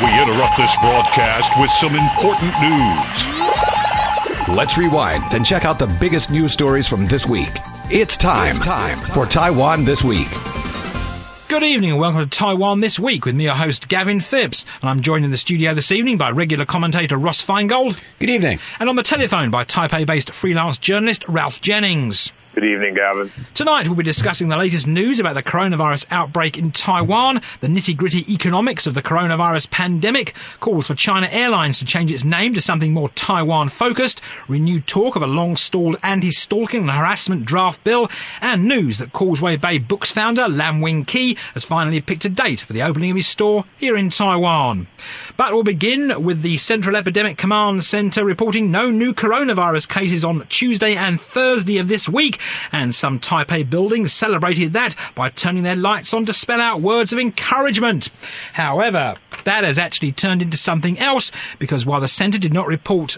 We interrupt this broadcast with some important news. Let's rewind and check out the biggest news stories from this week. It's time, it's time for Taiwan This Week. Good evening and welcome to Taiwan This Week with me, your host Gavin Phipps. And I'm joined in the studio this evening by regular commentator Ross Feingold. Good evening. And on the telephone by Taipei based freelance journalist Ralph Jennings. Good evening, Gavin. Tonight we'll be discussing the latest news about the coronavirus outbreak in Taiwan, the nitty gritty economics of the coronavirus pandemic, calls for China Airlines to change its name to something more Taiwan focused, renewed talk of a long stalled anti stalking and harassment draft bill, and news that Causeway Bay Books founder Lam Wing Kee has finally picked a date for the opening of his store here in Taiwan. But we'll begin with the Central Epidemic Command Centre reporting no new coronavirus cases on Tuesday and Thursday of this week and some Taipei buildings celebrated that by turning their lights on to spell out words of encouragement. However, that has actually turned into something else because while the centre did not report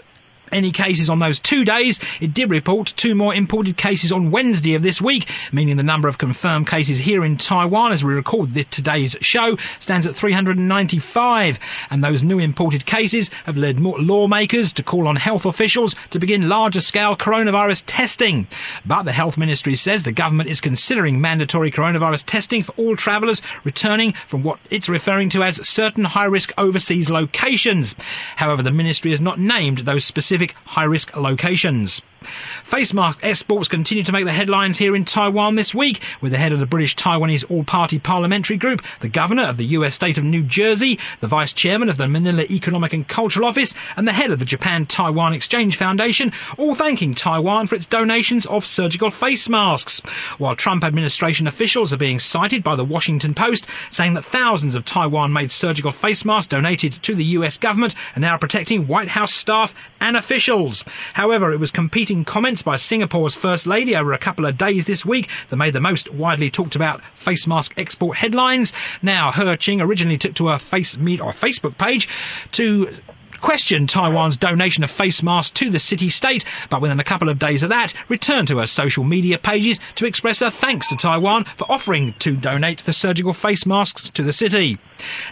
any cases on those two days. It did report two more imported cases on Wednesday of this week, meaning the number of confirmed cases here in Taiwan as we record this, today's show stands at 395. And those new imported cases have led lawmakers to call on health officials to begin larger scale coronavirus testing. But the health ministry says the government is considering mandatory coronavirus testing for all travellers returning from what it's referring to as certain high risk overseas locations. However, the ministry has not named those specific specific high risk locations. Face mask exports continue to make the headlines here in Taiwan this week, with the head of the British Taiwanese All Party Parliamentary Group, the governor of the US state of New Jersey, the vice chairman of the Manila Economic and Cultural Office, and the head of the Japan Taiwan Exchange Foundation, all thanking Taiwan for its donations of surgical face masks. While Trump administration officials are being cited by the Washington Post, saying that thousands of Taiwan made surgical face masks donated to the US government are now protecting White House staff and officials. However, it was competing comments by Singapore's First Lady over a couple of days this week that made the most widely talked about face mask export headlines. Now, Ho Ching originally took to her face meet or Facebook page to questioned Taiwan's donation of face masks to the city state, but within a couple of days of that, returned to her social media pages to express her thanks to Taiwan for offering to donate the surgical face masks to the city.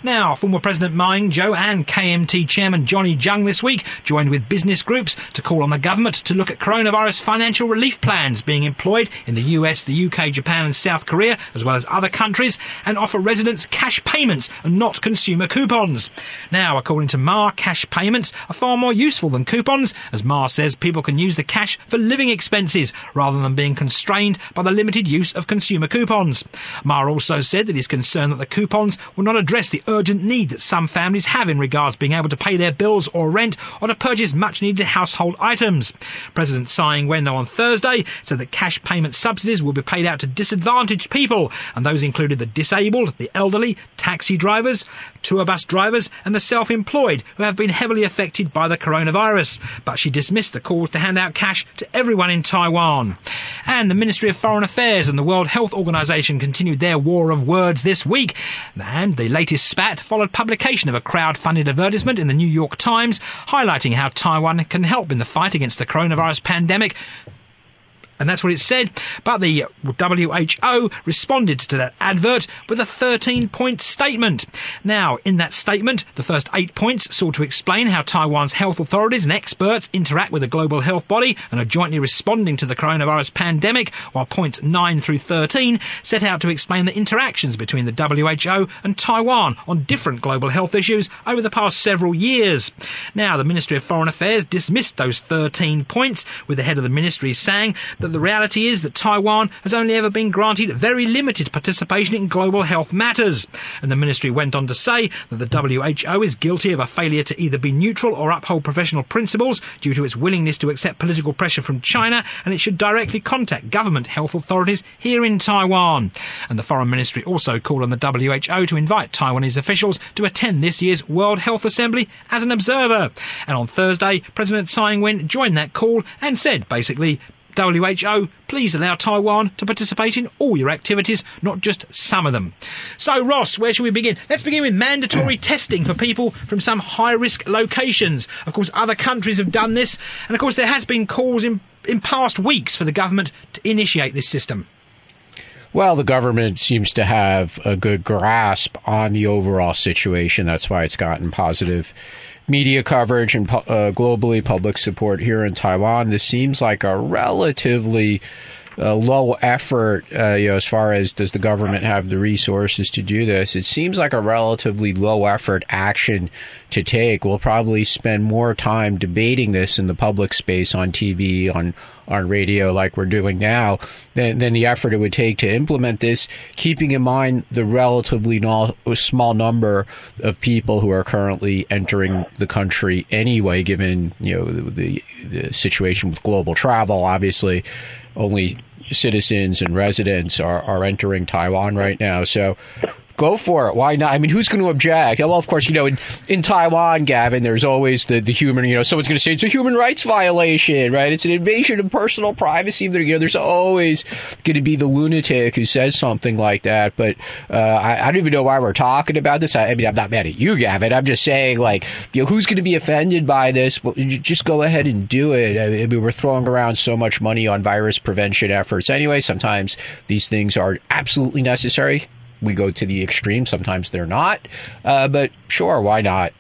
Now, former President Ma Ying-jeou and KMT Chairman Johnny Chiang this week joined with business groups to call on the government to look at coronavirus financial relief plans being employed in the US, the UK, Japan, and South Korea, as well as other countries, and offer residents cash payments and not consumer coupons. Now, according to Ma, cash payments payments are far more useful than coupons, as Ma says people can use the cash for living expenses rather than being constrained by the limited use of consumer coupons. Ma also said that he's concerned that the coupons will not address the urgent need that some families have in regards being able to pay their bills or rent or to purchase much needed household items. President Tsai Ing-wen on Thursday said that cash payment subsidies will be paid out to disadvantaged people, and those included the disabled, the elderly, taxi drivers, tour bus drivers, and the self-employed who have been heavily affected by the coronavirus, but she dismissed the calls to hand out cash to everyone in Taiwan. And the Ministry of Foreign Affairs and the World Health Organization continued their war of words this week, and the latest spat followed publication of a crowd-funded advertisement in the New York Times highlighting how Taiwan can help in the fight against the coronavirus pandemic and that's what it said. But the WHO responded to that advert with a 13 point statement. Now, in that statement, the first eight points sought to explain how Taiwan's health authorities and experts interact with the global health body and are jointly responding to the coronavirus pandemic, while points 9 through 13 set out to explain the interactions between the WHO and Taiwan on different global health issues over the past several years. Now, the Ministry of Foreign Affairs dismissed those 13 points, with the head of the ministry saying that that the reality is that Taiwan has only ever been granted very limited participation in global health matters. And the ministry went on to say that the WHO is guilty of a failure to either be neutral or uphold professional principles due to its willingness to accept political pressure from China, and it should directly contact government health authorities here in Taiwan. And the Foreign Ministry also called on the WHO to invite Taiwanese officials to attend this year's World Health Assembly as an observer. And on Thursday, President Tsai Ing-wen joined that call and said basically, WHO, please allow Taiwan to participate in all your activities, not just some of them. So, Ross, where should we begin? Let's begin with mandatory testing for people from some high risk locations. Of course, other countries have done this, and of course, there has been calls in, in past weeks for the government to initiate this system. Well, the government seems to have a good grasp on the overall situation. That's why it's gotten positive media coverage and uh, globally public support here in Taiwan. This seems like a relatively uh, low effort, uh, you know, as far as does the government have the resources to do this? It seems like a relatively low effort action to take. We'll probably spend more time debating this in the public space on TV, on on radio, like we're doing now, than, than the effort it would take to implement this. Keeping in mind the relatively no, small number of people who are currently entering the country anyway, given you know the, the situation with global travel, obviously only citizens and residents are, are entering Taiwan right now. So go for it. Why not? I mean, who's going to object? Well, of course, you know, in, in Taiwan, Gavin, there's always the, the human, you know, someone's going to say it's a human rights violation, right? It's an invasion of personal privacy. You know, there's always going to be the lunatic who says something like that. But uh, I, I, don't even know why we're talking about this. I, I, mean, I'm not mad at you, Gavin. I'm just saying, like, you know, who's going to be offended by this? Well, just go ahead and do it. I mean, we're throwing around so much money on virus prevention efforts anyway. Sometimes these things are absolutely necessary we go to the extreme. Sometimes they're not. Uh, but sure, why not?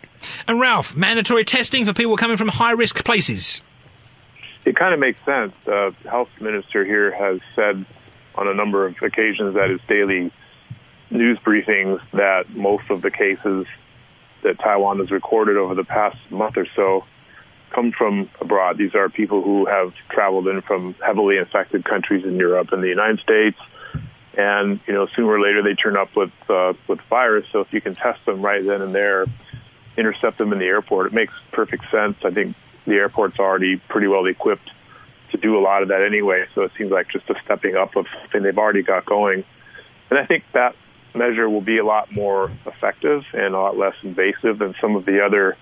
And Ralph, mandatory testing for people coming from high risk places. It kind of makes sense. The health minister here has said on a number of occasions at his daily news briefings that most of the cases that Taiwan has recorded over the past month or so come from abroad. These are people who have traveled in from heavily infected countries in Europe and the United States and you know sooner or later they turn up with uh, with virus. So if you can test them right then and there, intercept them in the airport, it makes perfect sense. I think the airport's already pretty well equipped to do a lot of that anyway. So it seems like just a stepping up of something they've already got going, and I think that measure will be a lot more effective and a lot less invasive than some of the other.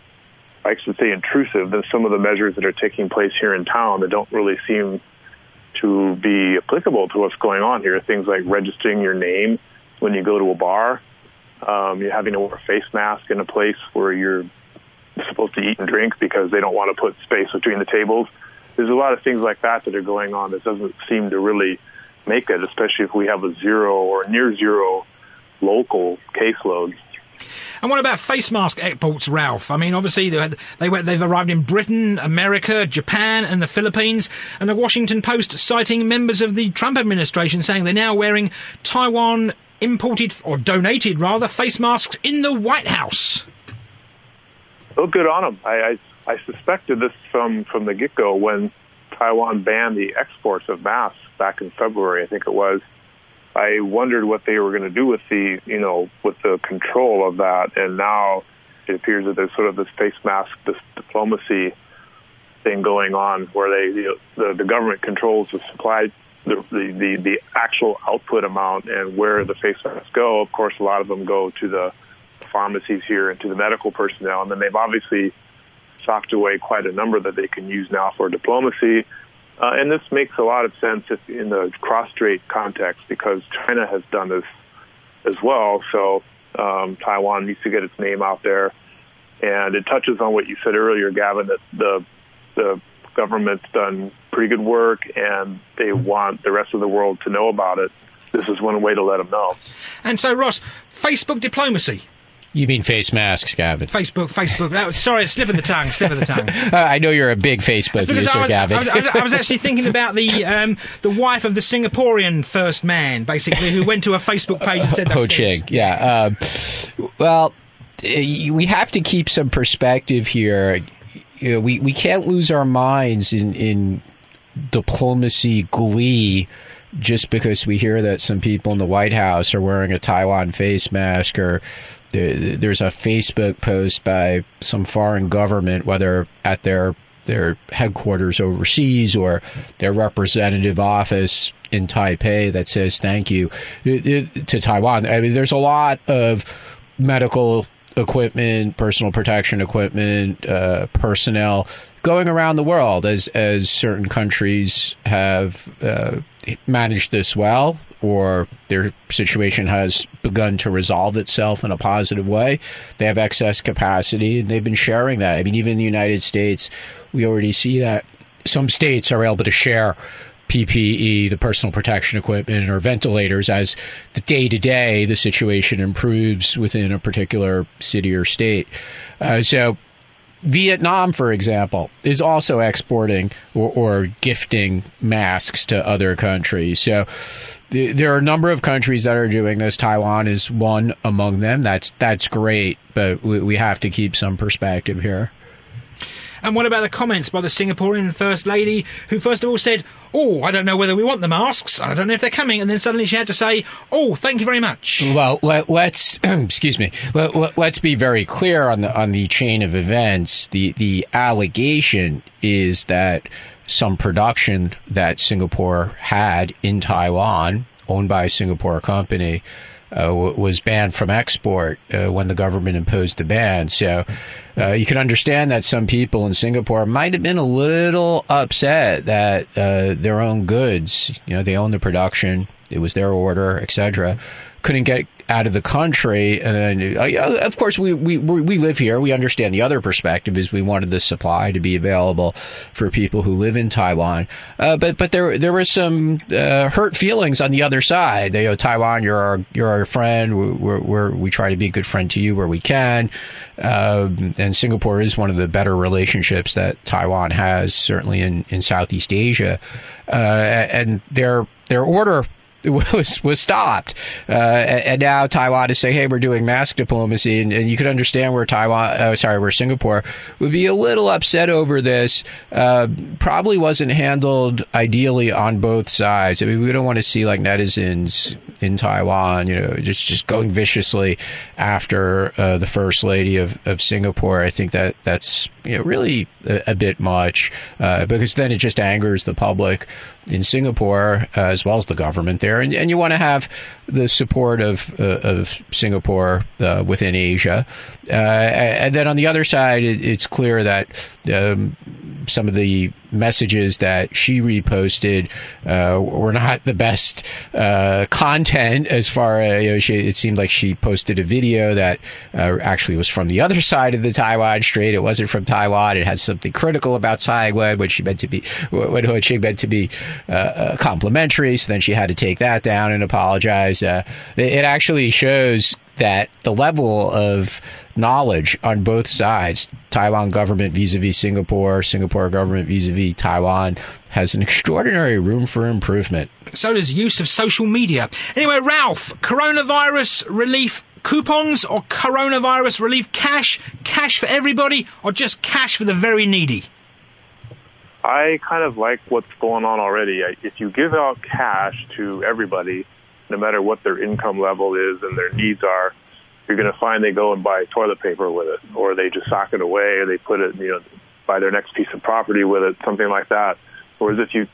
I should say intrusive than some of the measures that are taking place here in town that don't really seem to be applicable to what's going on here. Things like registering your name when you go to a bar, um, you're having to wear a face mask in a place where you're supposed to eat and drink because they don't want to put space between the tables. There's a lot of things like that that are going on that doesn't seem to really make it, especially if we have a zero or near zero local caseload. And what about face mask exports, Ralph? I mean, obviously they, they they've arrived in Britain, America, Japan, and the Philippines. And the Washington Post citing members of the Trump administration saying they're now wearing Taiwan imported or donated rather face masks in the White House. Oh, good on them. I, I, I suspected this from from the get go when Taiwan banned the exports of masks back in February. I think it was. I wondered what they were going to do with the, you know, with the control of that. And now it appears that there's sort of this face mask, this diplomacy thing going on, where they, you know, the the government controls the supply, the, the the the actual output amount, and where the face masks go. Of course, a lot of them go to the pharmacies here and to the medical personnel, and then they've obviously socked away quite a number that they can use now for diplomacy uh, and this makes a lot of sense in the cross-strait context because China has done this as well. So um, Taiwan needs to get its name out there, and it touches on what you said earlier, Gavin, that the the government's done pretty good work, and they want the rest of the world to know about it. This is one way to let them know. And so, Ross, Facebook diplomacy. You mean face masks, Gavin? Facebook, Facebook. Oh, sorry, slip of the tongue, slip of the tongue. uh, I know you're a big Facebook user, I was, Gavin. I was, I, was, I was, actually thinking about the um, the wife of the Singaporean first man, basically, who went to a Facebook page and said that. Ho Ching, yeah. Um, well, we have to keep some perspective here. You know, we, we can't lose our minds in, in diplomacy glee just because we hear that some people in the White House are wearing a Taiwan face mask or there, there's a Facebook post by some foreign government, whether at their their headquarters overseas or their representative office in Taipei that says thank you to Taiwan. I mean, there's a lot of medical equipment, personal protection equipment, uh, personnel going around the world as as certain countries have uh, managed this well or their situation has begun to resolve itself in a positive way. They have excess capacity and they've been sharing that. I mean, even in the United States, we already see that some states are able to share PPE, the personal protection equipment, or ventilators as the day to day the situation improves within a particular city or state. Uh, so, Vietnam, for example, is also exporting or, or gifting masks to other countries. So, there are a number of countries that are doing this. Taiwan is one among them. That's that's great, but we, we have to keep some perspective here. And what about the comments by the Singaporean First Lady, who first of all said, Oh, I don't know whether we want the masks, I don't know if they're coming, and then suddenly she had to say, Oh, thank you very much. Well, let, us excuse me. Let, us let, be very clear on the on the chain of events. The the allegation is that some production that Singapore had in Taiwan, owned by a Singapore company, uh, was banned from export uh, when the government imposed the ban. So uh, you can understand that some people in Singapore might have been a little upset that uh, their own goods, you know, they own the production, it was their order, etc., couldn't get out of the country. And uh, of course, we, we we live here. We understand the other perspective is we wanted the supply to be available for people who live in Taiwan. Uh, but but there there were some uh, hurt feelings on the other side. They, you know, Taiwan, you're our you're our friend. We're, we're, we try to be a good friend to you where we can. Um, and Singapore is one of the better relationships that Taiwan has, certainly in, in Southeast Asia. Uh, and their their order was was stopped, uh, and now Taiwan is saying, "Hey, we're doing mask diplomacy," and, and you could understand where Taiwan, uh, sorry, where Singapore would be a little upset over this. Uh, probably wasn't handled ideally on both sides. I mean, we don't want to see like netizens in Taiwan, you know, just just going viciously after uh, the first lady of, of Singapore. I think that that's you know, really a, a bit much uh, because then it just angers the public in Singapore uh, as well as the government there, and, and you want to have the support of uh, of Singapore uh, within Asia, uh, and then on the other side, it, it's clear that um, some of the messages that she reposted uh, were not the best uh, content as far as you know, she, it seemed like she posted a video that uh, actually was from the other side of the Taiwan Strait. It wasn't from Taiwan. It had something critical about Taiwan, which she meant to be, when she meant to be uh, uh, complimentary. So then she had to take that down and apologize. Uh, it actually shows that the level of knowledge on both sides, Taiwan government vis-a-vis Singapore, Singapore government vis-a-vis Taiwan, has an extraordinary room for improvement. So does use of social media. Anyway, Ralph, coronavirus relief coupons or coronavirus relief cash, cash for everybody, or just cash for the very needy? I kind of like what's going on already. If you give out cash to everybody, no matter what their income level is and their needs are, you're going to find they go and buy toilet paper with it, or they just sock it away, or they put it, you know, buy their next piece of property with it, something like that. Whereas if you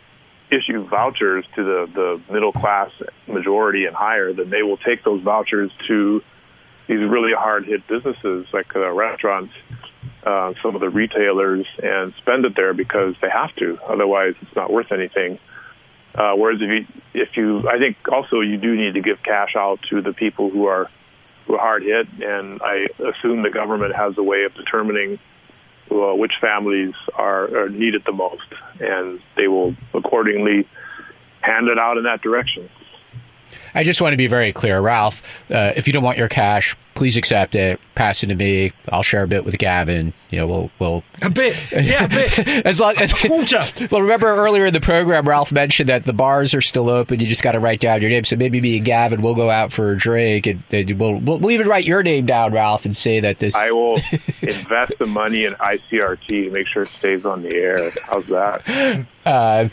issue vouchers to the, the middle class majority and higher, then they will take those vouchers to these really hard hit businesses like uh, restaurants, uh, some of the retailers, and spend it there because they have to. Otherwise, it's not worth anything. Uh, whereas if you, if you, I think also you do need to give cash out to the people who are who are hard hit, and I assume the government has a way of determining uh, which families are, are needed the most, and they will accordingly hand it out in that direction. I just want to be very clear, Ralph. Uh, if you don't want your cash, please accept it. Pass it to me. I'll share a bit with Gavin. You know, we'll we'll a bit, yeah, a bit. as long as quarter. Well, remember earlier in the program, Ralph mentioned that the bars are still open. You just got to write down your name. So maybe me and Gavin will go out for a drink, and, and we'll, we'll, we'll even write your name down, Ralph, and say that this. I will invest the money in ICRT to make sure it stays on the air. How's that? Uh,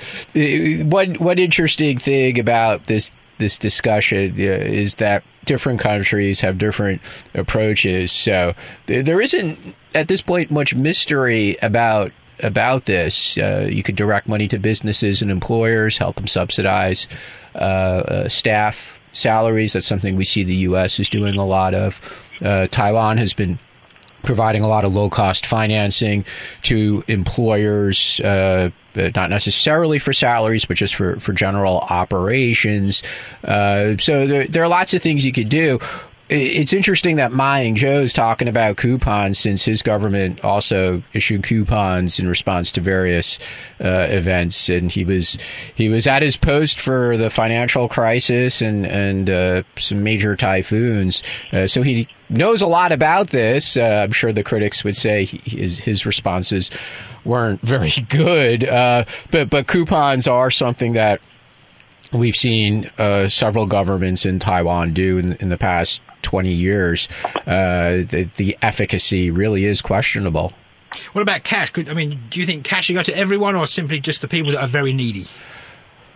one one interesting thing about this this discussion uh, is that different countries have different approaches. So there isn't at this point much mystery about about this. Uh, you could direct money to businesses and employers, help them subsidize uh, uh, staff salaries. That's something we see the U.S. is doing a lot of. Uh, Taiwan has been providing a lot of low cost financing to employers, uh, not necessarily for salaries, but just for, for general operations. Uh, so there, there are lots of things you could do. It's interesting that Ma Ying-jeou is talking about coupons since his government also issued coupons in response to various uh, events, and he was he was at his post for the financial crisis and and uh, some major typhoons, uh, so he knows a lot about this. Uh, I'm sure the critics would say his his responses weren't very good, uh, but but coupons are something that we've seen uh, several governments in Taiwan do in, in the past 20 years. Uh, the, the, efficacy really is questionable. What about cash? Could, I mean, do you think cash should go to everyone or simply just the people that are very needy?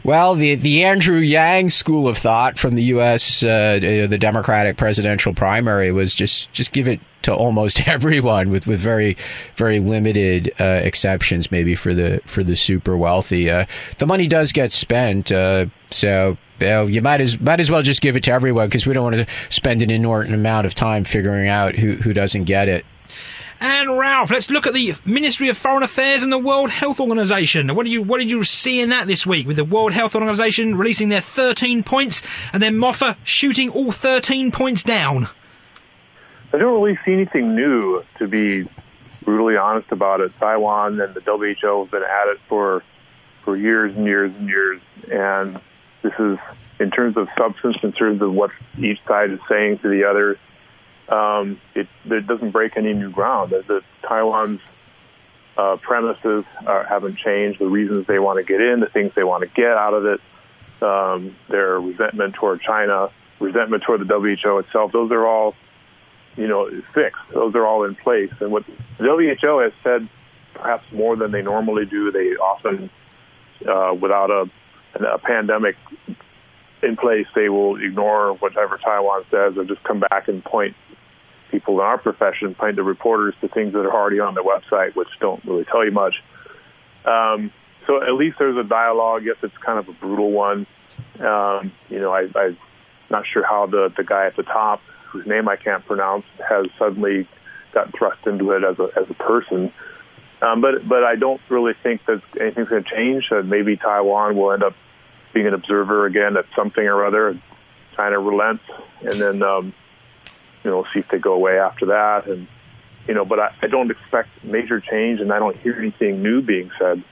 Well, the the Andrew Yang school of thought from the U.S. Uh, the Democratic presidential primary was just just give it to almost everyone, with, with very very limited uh, exceptions, maybe for the for the super wealthy. Uh, the money does get spent, uh, you might as might as well just give it to everyone because we don't want to spend an inordinate amount of time figuring out who who doesn't get it. And Ralph, let's look at the Ministry of Foreign Affairs and the World Health Organization. What did you what did you see in that this week with the World Health Organization releasing their 13 points and then MOFA shooting all 13 points down? I don't really see anything new to be brutally honest about it. Taiwan and the WHO have been at it for for years and years and years, and this is in terms of substance, in terms of what each side is saying to the other um, it, it doesn't break any new ground. The, the Taiwan's uh, premises are, haven't changed. The reasons they want to get in, the things they want to get out of it, um, their resentment toward China, resentment toward the WHO itself. Those are all, you know, fixed. Those are all in place. And what the WHO has said, perhaps more than they normally do, they often, uh, without a, a pandemic in place, they will ignore whatever Taiwan says or just come back and point people in our profession, point the reporters to things that are already on their website, which don't really tell you much. Um, so at least there's a dialogue. Yes, it's kind of a brutal one. Um, you know, I, I'm not sure how the the guy at the top, whose name I can't pronounce, has suddenly gotten thrust into it as a as a person. Um, but but I don't really think that anything's going to change. Uh, maybe Taiwan will end up being an observer again at something or other. China relents, and then um, you know, see if they go away after that. And, you know, but I, I don't expect major change and I don't hear anything new being said.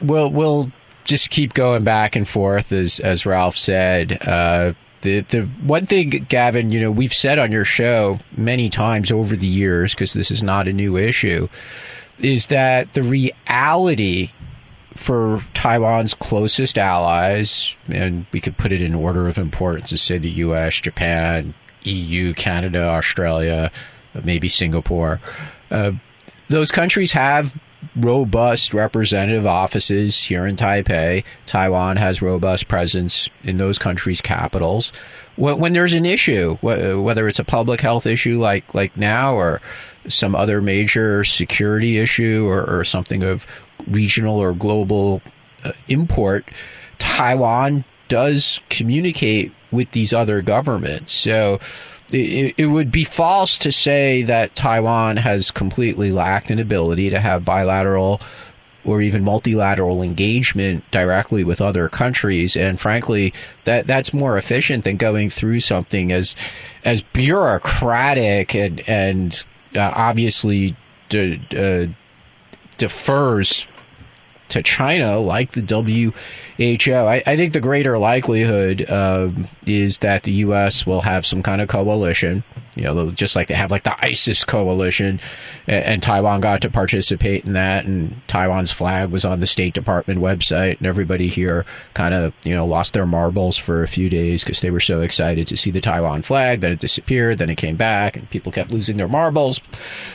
Well, we'll just keep going back and forth, as, as Ralph said. Uh, the the one thing, Gavin, you know, we've said on your show many times over the years, because this is not a new issue, is that the reality for Taiwan's closest allies, and we could put it in order of importance to say the U.S., Japan, EU, Canada, Australia, maybe Singapore. Uh, those countries have robust representative offices here in Taipei. Taiwan has robust presence in those countries' capitals. When there's an issue, whether it's a public health issue like like now, or some other major security issue, or, or something of regional or global uh, import, Taiwan does communicate with these other governments. So it, it, would be false to say that Taiwan has completely lacked an ability to have bilateral or even multilateral engagement directly with other countries. And frankly, that that's more efficient than going through something as as bureaucratic and and uh, obviously de, uh, defers to China, like the WHO. I, I think the greater likelihood um, is that the U.S. will have some kind of coalition you know, just like they have like the ISIS coalition, and, and, Taiwan got to participate in that, and Taiwan's flag was on the State Department website, and everybody here kind of you know lost their marbles for a few days because they were so excited to see the Taiwan flag. Then it disappeared, then it came back, and people kept losing their marbles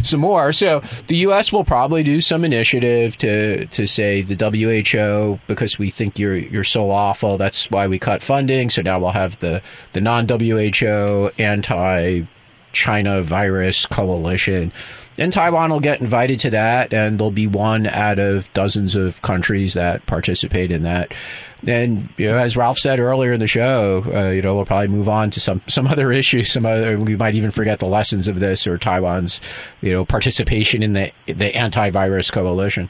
some more. So the U.S. will probably do some initiative to to say the WHO because we think you're you're so awful. That's why we cut funding. So now we'll have the the non WHO anti China virus coalition. And Taiwan will get invited to that, and there'll be one out of dozens of countries that participate in that. And you know, as Ralph said earlier in the show, uh, you know, we'll probably move on to some some other issues. Some other, we might even forget the lessons of this or Taiwan's, you know, participation in the the antivirus coalition.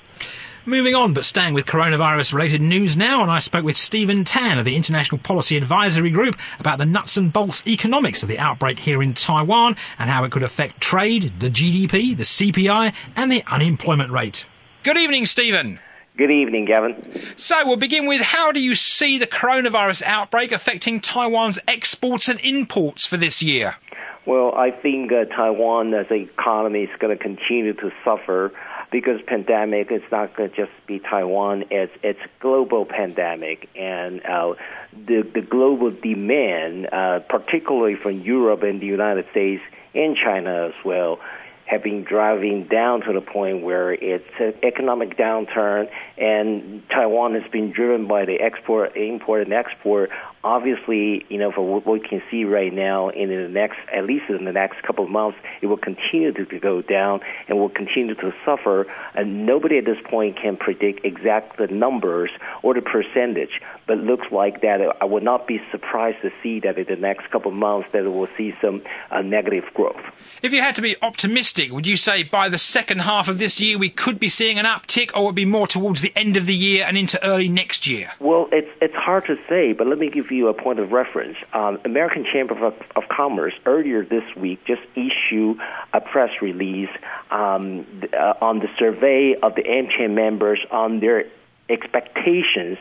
Moving on, but staying with coronavirus related news now, and I spoke with Stephen Tan of the International Policy Advisory Group about the nuts and bolts economics of the outbreak here in Taiwan and how it could affect trade, the GDP, the CPI, and the unemployment rate. Good evening, Stephen. Good evening, Gavin. So we'll begin with how do you see the coronavirus outbreak affecting Taiwan's exports and imports for this year? Well, I think uh, Taiwan as an economy is going to continue to suffer because pandemic is not going to just be Taiwan. It's it's global pandemic, and uh, the the global demand, uh, particularly from Europe and the United States and China as well, have been driving down to the point where it's an economic downturn, and Taiwan has been driven by the export, import, and export obviously, you know, for what we can see right now, in the next, at least in the next couple of months, it will continue to, to go down and will continue to suffer. And nobody at this point can predict exact the numbers or the percentage, but it looks like that I would not be surprised to see that in the next couple of months that we'll see some uh, negative growth. If you had to be optimistic, would you say by the second half of this year we could be seeing an uptick, or would it be more towards the end of the year and into early next year? Well, it's it's hard to say, but let me give you a point of reference. Um, American Chamber of, of, Commerce earlier this week just issued a press release um, uh, on the survey of the AmCham members on their expectations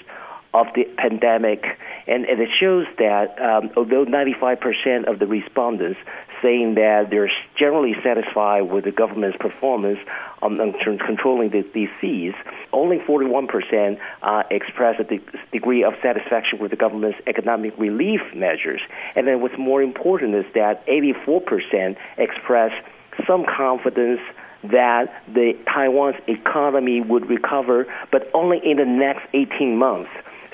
of the pandemic, and, and it shows that um, although 95% of the respondents saying that they're generally satisfied with the government's performance on, on controlling the disease, only 41% uh, express a de- degree of satisfaction with the government's economic relief measures. And then what's more important is that 84% express some confidence that the Taiwan's economy would recover, but only in the next 18 months.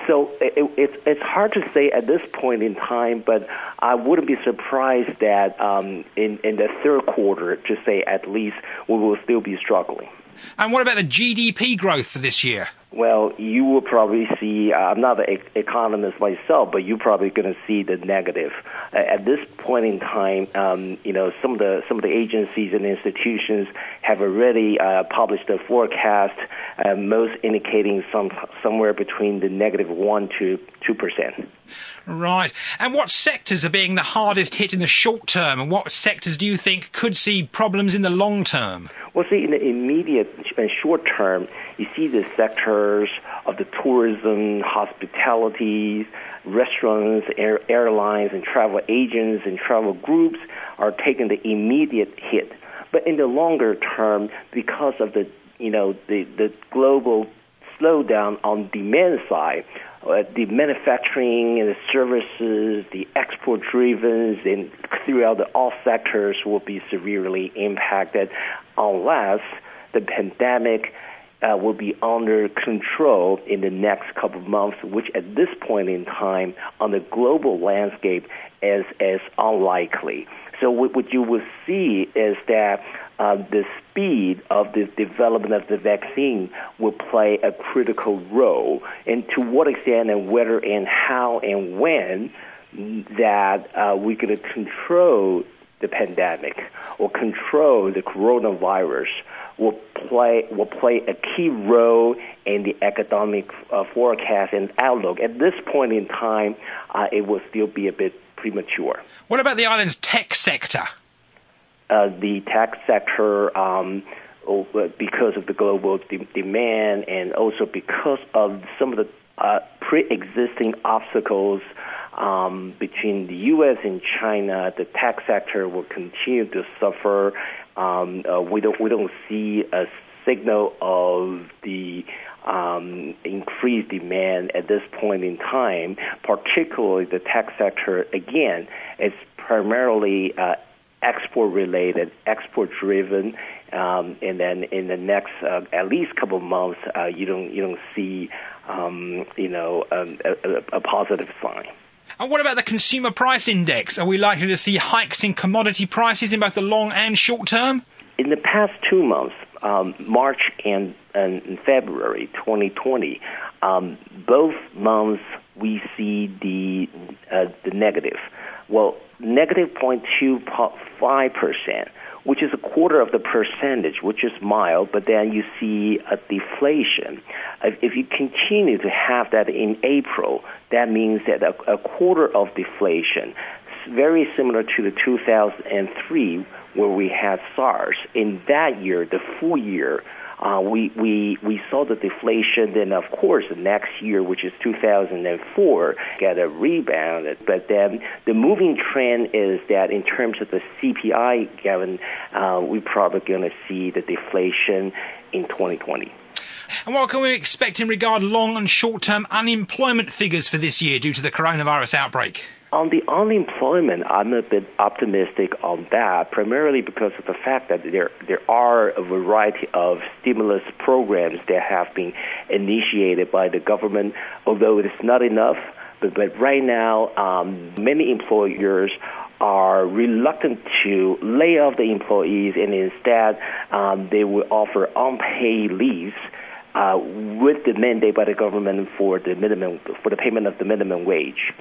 So it, it, it's hard to say at this point in time, but I wouldn't be surprised that um, in, in the third quarter, to say at least, we will still be struggling. And what about the GDP growth for this year? Well, you will probably see. Uh, I'm not an economist myself, but you're probably going to see the negative. Uh, at this point in time, um, you know some of the some of the agencies and institutions have already uh, published a forecast, uh, most indicating some somewhere between the negative one to two percent. Right. And what sectors are being the hardest hit in the short term, and what sectors do you think could see problems in the long term? Well, see, in the immediate and short term, you see the sectors of the tourism, hospitality, restaurants, air, airlines, and travel agents and travel groups are taking the immediate hit. But in the longer term, because of the you know the the global slowdown on demand side, uh, the manufacturing and the services, the export driven, and throughout the, all sectors will be severely impacted unless the pandemic uh, will be under control in the next couple of months, which at this point in time on the global landscape is, is unlikely. So what, what you will see is that uh, the speed of the development of the vaccine will play a critical role, and to what extent and whether and how and when that uh, we're going to control the pandemic or control the coronavirus will play will play a key role in the economic uh, forecast and outlook. At this point in time, uh, it will still be a bit premature. What about the island's tech sector? Uh, the tech sector. Um, because of the global de- demand and also because of some of the uh, pre-existing obstacles um, between the U.S. and China, the tech sector will continue to suffer. Um, uh, we don't we don't see a signal of the um, increased demand at this point in time. Particularly the tech sector, again, is primarily uh, export related, export driven, um, and then in the next uh, at least couple of months, uh, you don't you don't see um, you know um, a, a, positive sign. And what about the consumer price index? Are we likely to see hikes in commodity prices in both the long and short term? In the past two months, um, March and, and, February 2020, um, both months we see the uh, the negative Well, negative 0.25 percent which is a quarter of the percentage, which is mild, but then you see a deflation. If you continue to have that in April, that means that a quarter of deflation, very similar to the 2003 where we had SARS. In that year, the full year, uh, we, we, we saw the deflation. Then, of course, next year, which is 2004, get a rebound. But then the moving trend is that in terms of the CPI, Gavin, uh, we're probably going to see the deflation in 2020. And what can we expect in regard long and short term unemployment figures for this year due to the coronavirus outbreak? On the unemployment, I'm a bit optimistic on that, primarily because of the fact that there there are a variety of stimulus programs that have been initiated by the government, although it is not enough. But, but right now, um, many employers are reluctant to lay off the employees, and instead um, they will offer unpaid leaves uh, with the mandate by the government for the minimum for the payment of the minimum wage,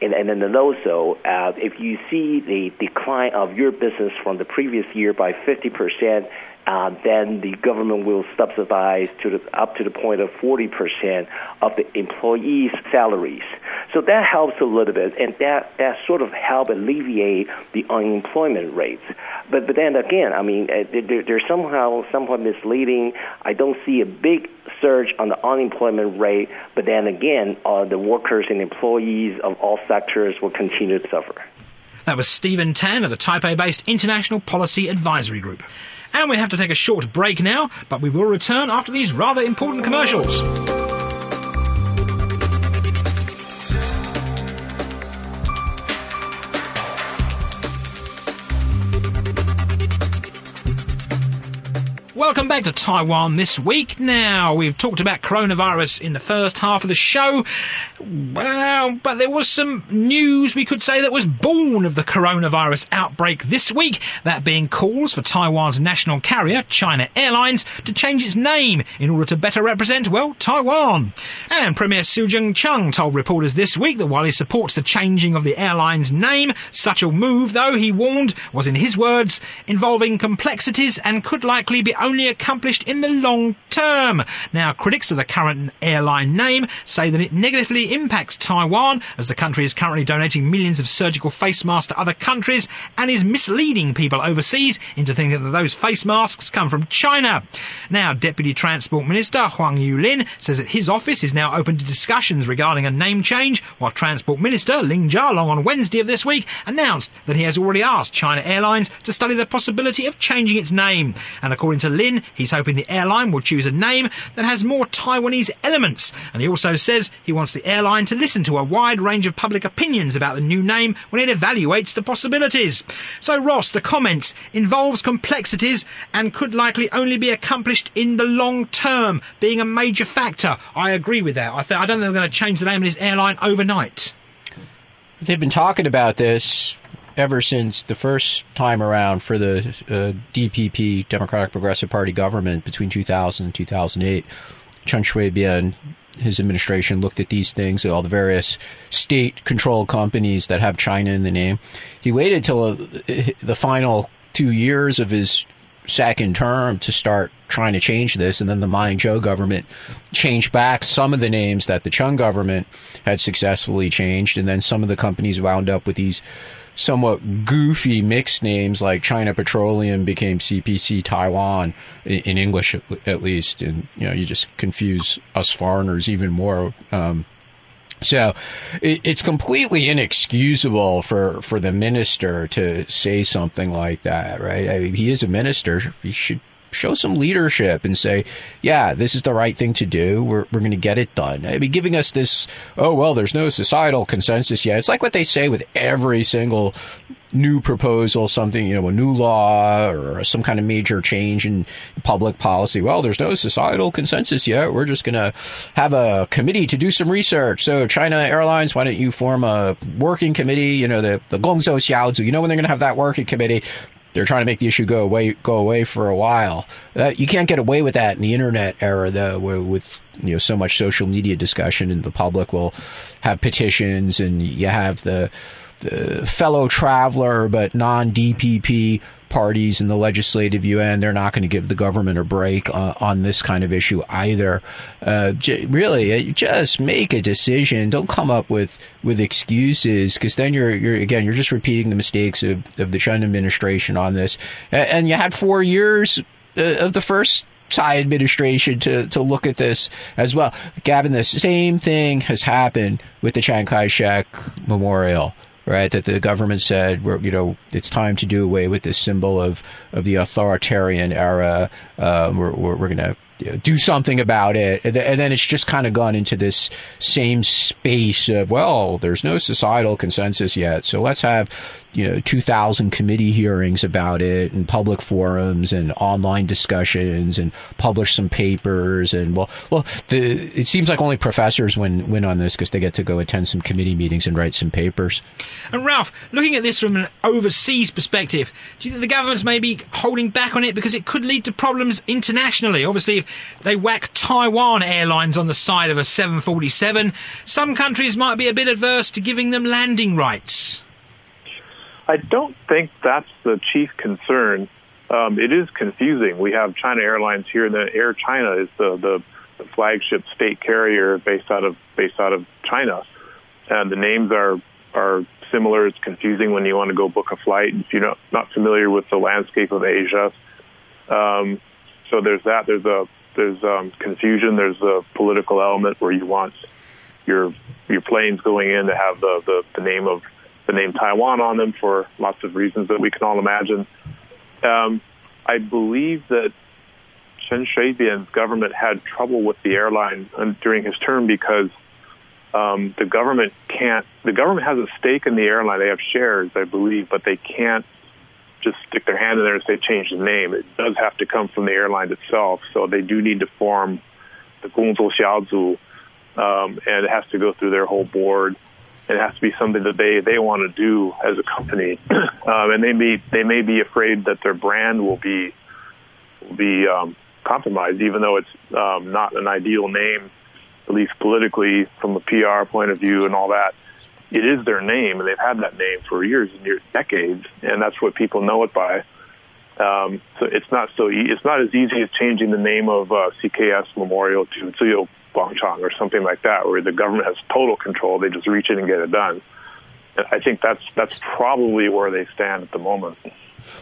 and and then also uh, if you see the decline of your business from the previous year by fifty percent. Uh, then the government will subsidize to the, up to the point of 40% of the employees' salaries. So that helps a little bit, and that, that sort of help alleviate the unemployment rates. But, but then again, I mean, uh, they're, they're somehow somewhat misleading. I don't see a big surge on the unemployment rate, but then again, uh, the workers and employees of all sectors will continue to suffer. That was Stephen Tan of the Taipei based International Policy Advisory Group. And we have to take a short break now, but we will return after these rather important commercials. Welcome back to Taiwan this week. Now, we've talked about coronavirus in the first half of the show. Well, but there was some news we could say that was born of the coronavirus outbreak this week. That being calls for Taiwan's national carrier, China Airlines, to change its name in order to better represent, well, Taiwan. And Premier Su Tseng-chang told reporters this week that while he supports the changing of the airline's name, such a move, though, he warned, was in his words, involving complexities and could likely be only accomplished in the long term. Now, critics of the current airline name say that it negatively impacts Taiwan, as the country is currently donating millions of surgical face masks to other countries and is misleading people overseas into thinking that those face masks come from China. Now, Deputy Transport Minister Huang Yulin says that his office is now open to discussions regarding a name change, while Transport Minister Lin Jialong on Wednesday of this week announced that he has already asked China Airlines to study the possibility of changing its name. And according to Lin, he's hoping the airline will choose a name that has more Taiwanese elements. And he also says he wants the airline to listen to a wide range of public opinions about the new name when it evaluates the possibilities. So, Ross, the comments involves complexities and could likely only be accomplished in the long term, being a major factor. I agree with that. I, th- I don't think they're going to change the name of this airline overnight. They've been talking about this ever since the first time around for the uh, DPP, Democratic Progressive Party government between 2000 and 2008. Chen Shui-bian, his administration looked at these things, all the various state-controlled companies that have China in the name. He waited till uh, the final two years of his second term to start trying to change this, and then the Ma Ying-jeou government changed back some of the names that the Chen government had successfully changed, and then some of the companies wound up with these somewhat goofy mixed names like China Petroleum became CPC Taiwan in, English at, least, and you know you just confuse us foreigners even more. Um, so it, it's completely inexcusable for, for the minister to say something like that, right? I mean, he is a minister. He should show some leadership and say, yeah, this is the right thing to do. We're, we're going to get it done. I mean, giving us this, oh, well, there's no societal consensus yet. It's like what they say with every single new proposal, something, you know, a new law or some kind of major change in public policy. Well, there's no societal consensus yet. We're just going to have a committee to do some research. So, China Airlines, why don't you form a working committee? You know, the, the Gongzuo Xiaozu, you know, when they're going to have that working committee, they're trying to make the issue go away go away for a while. Uh, you can't get away with that in the internet era, though, with you know so much social media discussion, and the public will have petitions, and you have the the fellow traveler but non DPP parties in the legislative Yuan. They're not going to give the government a break uh, on this kind of issue either. Uh, j- really, uh, just make a decision. Don't come up with, with excuses because then you're, you're, again, you're just repeating the mistakes of, of the Chen administration on this. And, and you had four years uh, of the first Tsai administration to, to look at this as well. Gavin, the same thing has happened with the Chiang Kai shek memorial right? That the government said, you know, it's time to do away with this symbol of, of the authoritarian era. Um, we're, we're, we're going to do something about it. And, then it's just kind of gone into this same space of, well, there's no societal consensus yet. So let's have you know 2000 committee hearings about it and public forums and online discussions and publish some papers and well well the it seems like only professors win win on this because they get to go attend some committee meetings and write some papers. And Ralph looking at this from an overseas perspective do you think the government's maybe holding back on it because it could lead to problems internationally? Obviously if they whack Taiwan airlines on the side of a 747 some countries might be a bit adverse to giving them landing rights I don't think that's the chief concern. Um, it is confusing. We have China Airlines here, and Air China is the, the, the flagship state carrier based out of based out of China, and the names are are similar. It's confusing when you want to go book a flight if you're not, not familiar with the landscape of Asia. Um, so there's that. There's a there's um, confusion. There's a political element where you want your your planes going in to have the, the, the name of the name Taiwan on them for lots of reasons that we can all imagine. Um, I believe that Chen Shui-bian's government had trouble with the airline during his term because um, the government can't. The government has a stake in the airline. They have shares, I believe, but they can't just stick their hand in there and say change the name. It does have to come from the airline itself. So they do need to form the Gongzuo Xiaozu, um, and it has to go through their whole board it has to be something that they they want to do as a company, um, and they may they may be afraid that their brand will be will be um, compromised, even though it's um, not an ideal name, at least politically from a PR point of view and all that. It is their name, and they've had that name for years and years, decades, and that's what people know it by. Um, so it's not so e- it's not as easy as changing the name of uh, CKS Memorial to Ziyou Guangchang or something like that, where the government has total control. They just reach in and get it done. I think that's that's probably where they stand at the moment.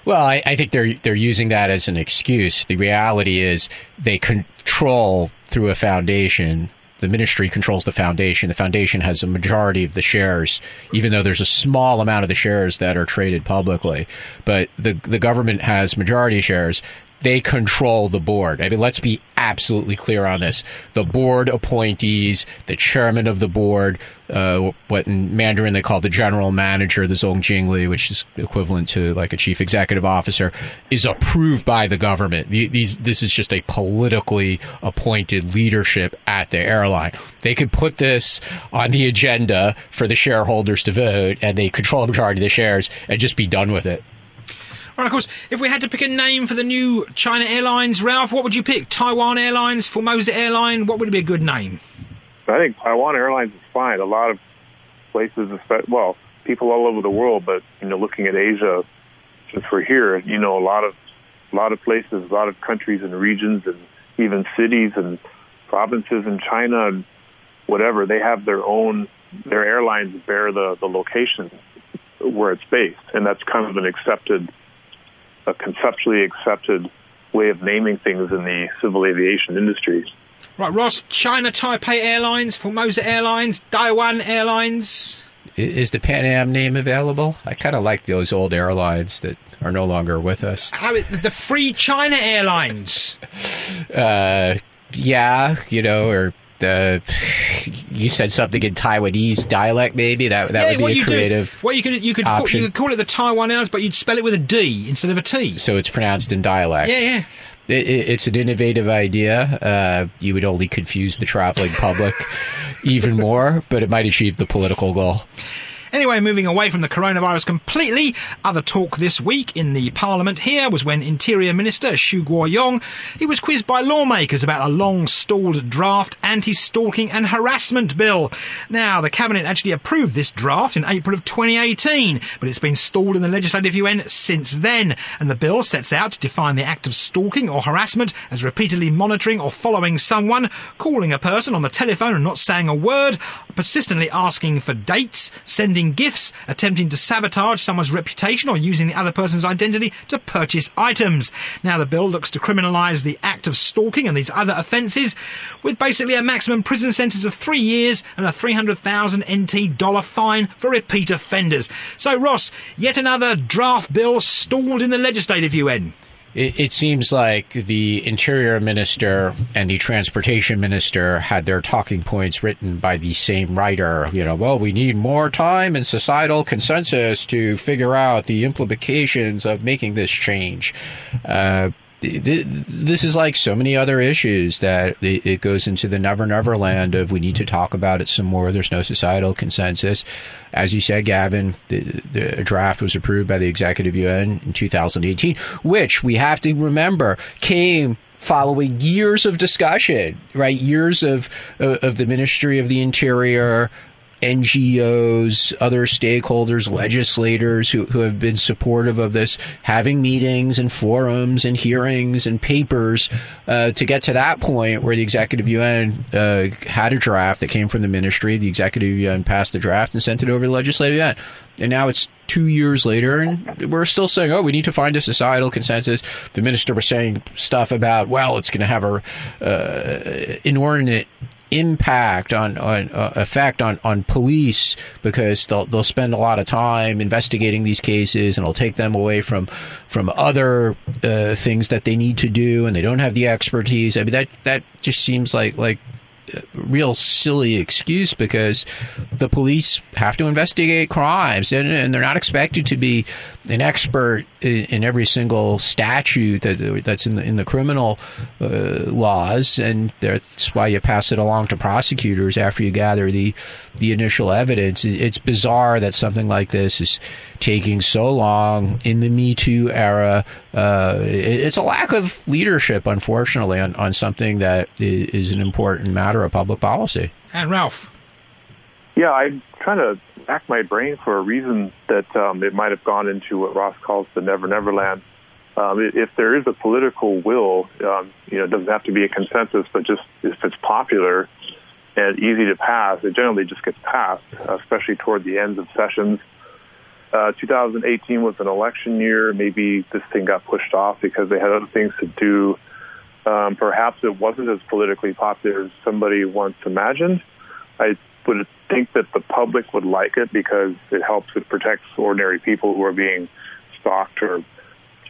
Well, I, I, think they're they're using that as an excuse. The reality is they control through a foundation. The ministry controls the foundation. The foundation has a majority of the shares, even though there's a small amount of the shares that are traded publicly. But the the government has majority shares they control the board. I mean, let's be absolutely clear on this. The board appointees, the chairman of the board, uh, what in Mandarin they call the general manager, the Zongjingli, which is equivalent to like a chief executive officer, is approved by the government. These, this is just a politically appointed leadership at the airline. They could put this on the agenda for the shareholders to vote, and they control the majority of the shares and just be done with it. Right, of course, if we had to pick a name for the new China Airlines, Ralph, what would you pick? Taiwan Airlines, Formosa Airline? What would be a good name? I think Taiwan Airlines is fine. A lot of places, well, people all over the world, but you know, looking at Asia, since we're here, you know, a lot of a lot of places, a lot of countries and regions, and even cities and provinces in China and whatever, they have their own. Their airlines bear the the location where it's based, and that's kind of an accepted a conceptually accepted way of naming things in the civil aviation industry. Right, Ross, China Taipei Airlines, Formosa Airlines, Taiwan Airlines. Is the Pan Am name available? I kind of like those old airlines that are no longer with us. How the Free China Airlines? uh, yeah, you know, or uh, you said something in Taiwanese dialect, maybe that that yeah, would be a creative. Do, well, you could you could call, you could call it the Taiwan Airlines, but you'd spell it with a D instead of a T. So it's pronounced in dialect. Yeah, yeah. It, it, it's an innovative idea. Uh, you would only confuse the traveling public even more, but it might achieve the political goal. Anyway, moving away from the coronavirus completely, other talk this week in the Parliament here was when Interior Minister Xu Guoyong he was quizzed by lawmakers about a long-stalled draft anti-stalking and harassment bill. Now, the cabinet actually approved this draft in April of 2018, but it's been stalled in the legislative Yuan since then, and the bill sets out to define the act of stalking or harassment as repeatedly monitoring or following someone, calling a person on the telephone and not saying a word, persistently asking for dates, sending gifts, attempting to sabotage someone's reputation, or using the other person's identity to purchase items. Now, the bill looks to criminalise the act of stalking and these other offences, with basically a maximum prison sentence of three years and a 300,000 NT dollar fine for repeat offenders. So, Ross, yet another draft bill stalled in the legislative Yuan. It, it, seems like the interior minister and the transportation minister had their talking points written by the same writer. You know, well, we need more time and societal consensus to figure out the implications of making this change. Uh, this is like so many other issues that it goes into the never never land of we need to talk about it some more. There's no societal consensus. As you said, Gavin, the, the draft was approved by the Executive Yuan in 2018, which we have to remember came following years of discussion, right? Years of of the Ministry of the Interior, NGOs, other stakeholders, legislators who, who have been supportive of this, having meetings and forums and hearings and papers uh, to get to that point where the executive Yuan uh, had a draft that came from the ministry. The executive Yuan passed the draft and sent it over to the legislative Yuan. And now it's two years later, and we're still saying, oh, we need to find a societal consensus. The minister was saying stuff about, well, it's going to have a uh, inordinate impact on, on uh, effect on, on police because they'll they'll spend a lot of time investigating these cases and it'll take them away from from other uh, things that they need to do and they don't have the expertise. I mean that that just seems like like real silly excuse because the police have to investigate crimes and, and they're not expected to be an expert in, in, every single statute that, that's in the in the criminal uh, laws, and that's why you pass it along to prosecutors after you gather the the initial evidence. It's bizarre that something like this is taking so long in the Me Too era. Uh, it, it's a lack of leadership, unfortunately, on, on something that is an important matter of public policy. And Ralph. Yeah, I'm trying to rack my brain for a reason that um, it might have gone into what Ross calls the Never Never Land. Um, if there is a political will, um, you know, it doesn't have to be a consensus, but just if it's popular and easy to pass, it generally just gets passed, especially toward the ends of sessions. Uh, 2018 was an election year. Maybe this thing got pushed off because they had other things to do. Um, perhaps it wasn't as politically popular as somebody once imagined. I would think that the public would like it because it helps it protects ordinary people who are being stalked or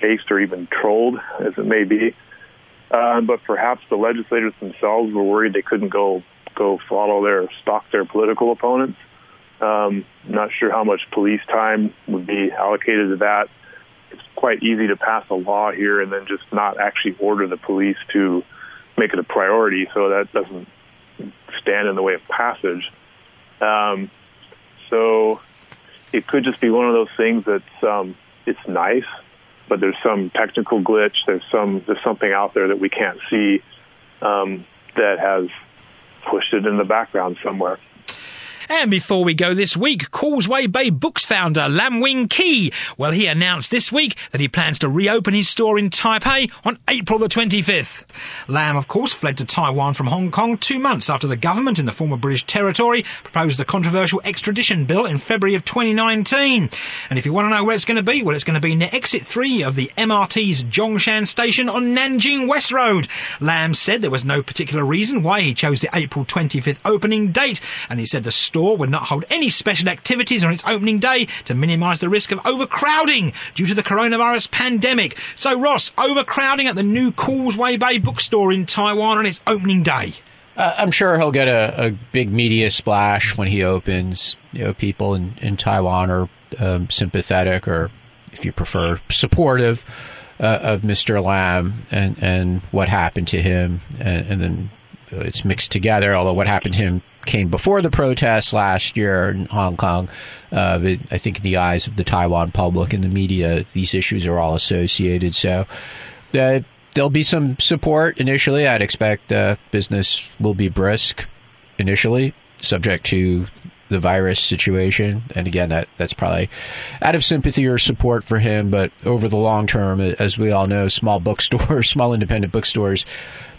chased or even trolled, as it may be. Uh, but perhaps the legislators themselves were worried they couldn't go go follow their stalk their political opponents. Um, not sure how much police time would be allocated to that. It's quite easy to pass a law here and then just not actually order the police to make it a priority, so that doesn't stand in the way of passage. Um, so it could just be one of those things that's um, it's nice, but there's some technical glitch. There's some there's something out there that we can't see um, that has pushed it in the background somewhere. And before we go this week, Causeway Bay Books founder Lam Wing Kee, well, he announced this week that he plans to reopen his store in Taipei on April the 25th. Lam, of course, fled to Taiwan from Hong Kong two months after the government in the former British territory proposed the controversial extradition bill in February of 2019. And if you want to know where it's going to be, well, it's going to be near exit 3 of the MRT's Zhongshan station on Nanjing West Road. Lam said there was no particular reason why he chose the April 25th opening date, and he said the store store would not hold any special activities on its opening day to minimise the risk of overcrowding due to the coronavirus pandemic. So, Ross, overcrowding at the new Causeway Bay bookstore in Taiwan on its opening day. Uh, I'm sure he'll get a, a, big media splash when he opens. You know, people in, in Taiwan are um, sympathetic, or if you prefer, supportive uh, of Mr. Lam and, and what happened to him, and, and then it's mixed together. Although what happened to him came before the protests last year in Hong Kong. Uh, but I think in the eyes of the Taiwan public and the media, these issues are all associated. So uh, there'll be some support initially. I'd expect uh, business will be brisk initially, subject to the virus situation. And again, that that's probably out of sympathy or support for him. But over the long term, as we all know, small bookstores, small independent bookstores,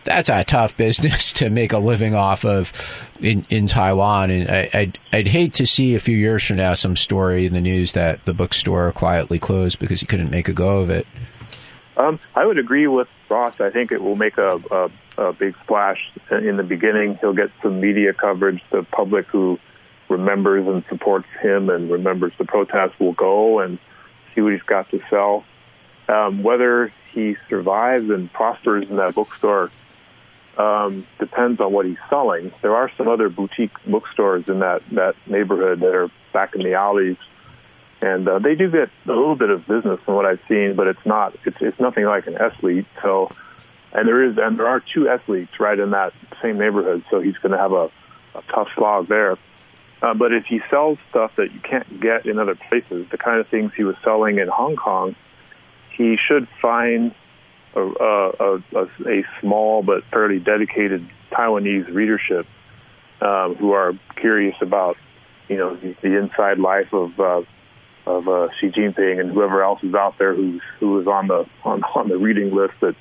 that's a tough business to make a living off of in, in Taiwan. And I, I'd, I'd hate to see a few years from now some story in the news that the bookstore quietly closed because he couldn't make a go of it. Um, I would agree with Ross. I think it will make a, a, a big splash in the beginning. He'll get some media coverage. The public who remembers and supports him and remembers the protest will go and see what he's got to sell. Um, whether he survives and prospers in that bookstore um, depends on what he's selling. There are some other boutique bookstores in that, that neighborhood that are back in the alleys, and uh, they do get a little bit of business from what I've seen, but it's not it's it's nothing like an Eslite. So, and there is and there are two Eslites right in that same neighborhood, so he's going to have a, a tough slog there. Uh, but if he sells stuff that you can't get in other places, the kind of things he was selling in Hong Kong, he should find a, a, a, a small but fairly dedicated Taiwanese readership um, who are curious about, you know, the, the inside life of uh, of uh, Xi Jinping and whoever else is out there who's who is on the on, on the reading list that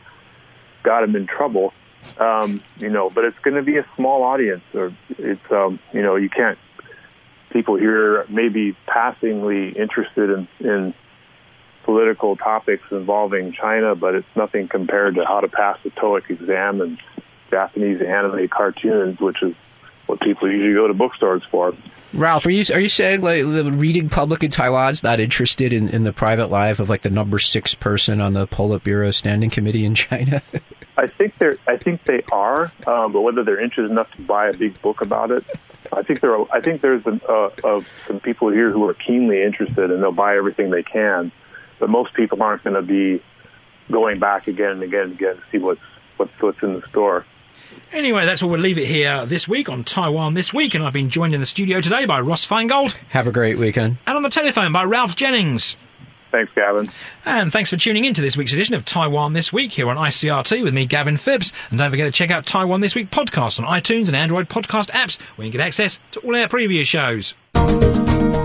got him in trouble. Um, you know, but it's going to be a small audience, or it's um, you know, you can't people here may be passingly interested in, in political topics involving China, but it's nothing compared to how to pass the TOEIC exam and Japanese anime cartoons, which is what people usually go to bookstores for. Ralph, are you are you saying like the reading public in Taiwan's not interested in, in the private life of like the number six person on the Politburo Standing Committee in China? I think they're. I think they are, um, but whether they're interested enough to buy a big book about it, I think there. Are, I think there's an, uh, uh, some people here who are keenly interested, and they'll buy everything they can. But most people aren't going to be going back again and again and again to see what's what's what's in the store. Anyway, that's where we'll leave it here this week on Taiwan This Week, and I've been joined in the studio today by Ross Feingold. Have a great weekend. And on the telephone by Ralph Jennings. Thanks, Gavin. And thanks for tuning in to this week's edition of Taiwan This Week here on ICRT with me, Gavin Phipps. And don't forget to check out Taiwan This Week podcast on iTunes and Android podcast apps where you can get access to all our previous shows.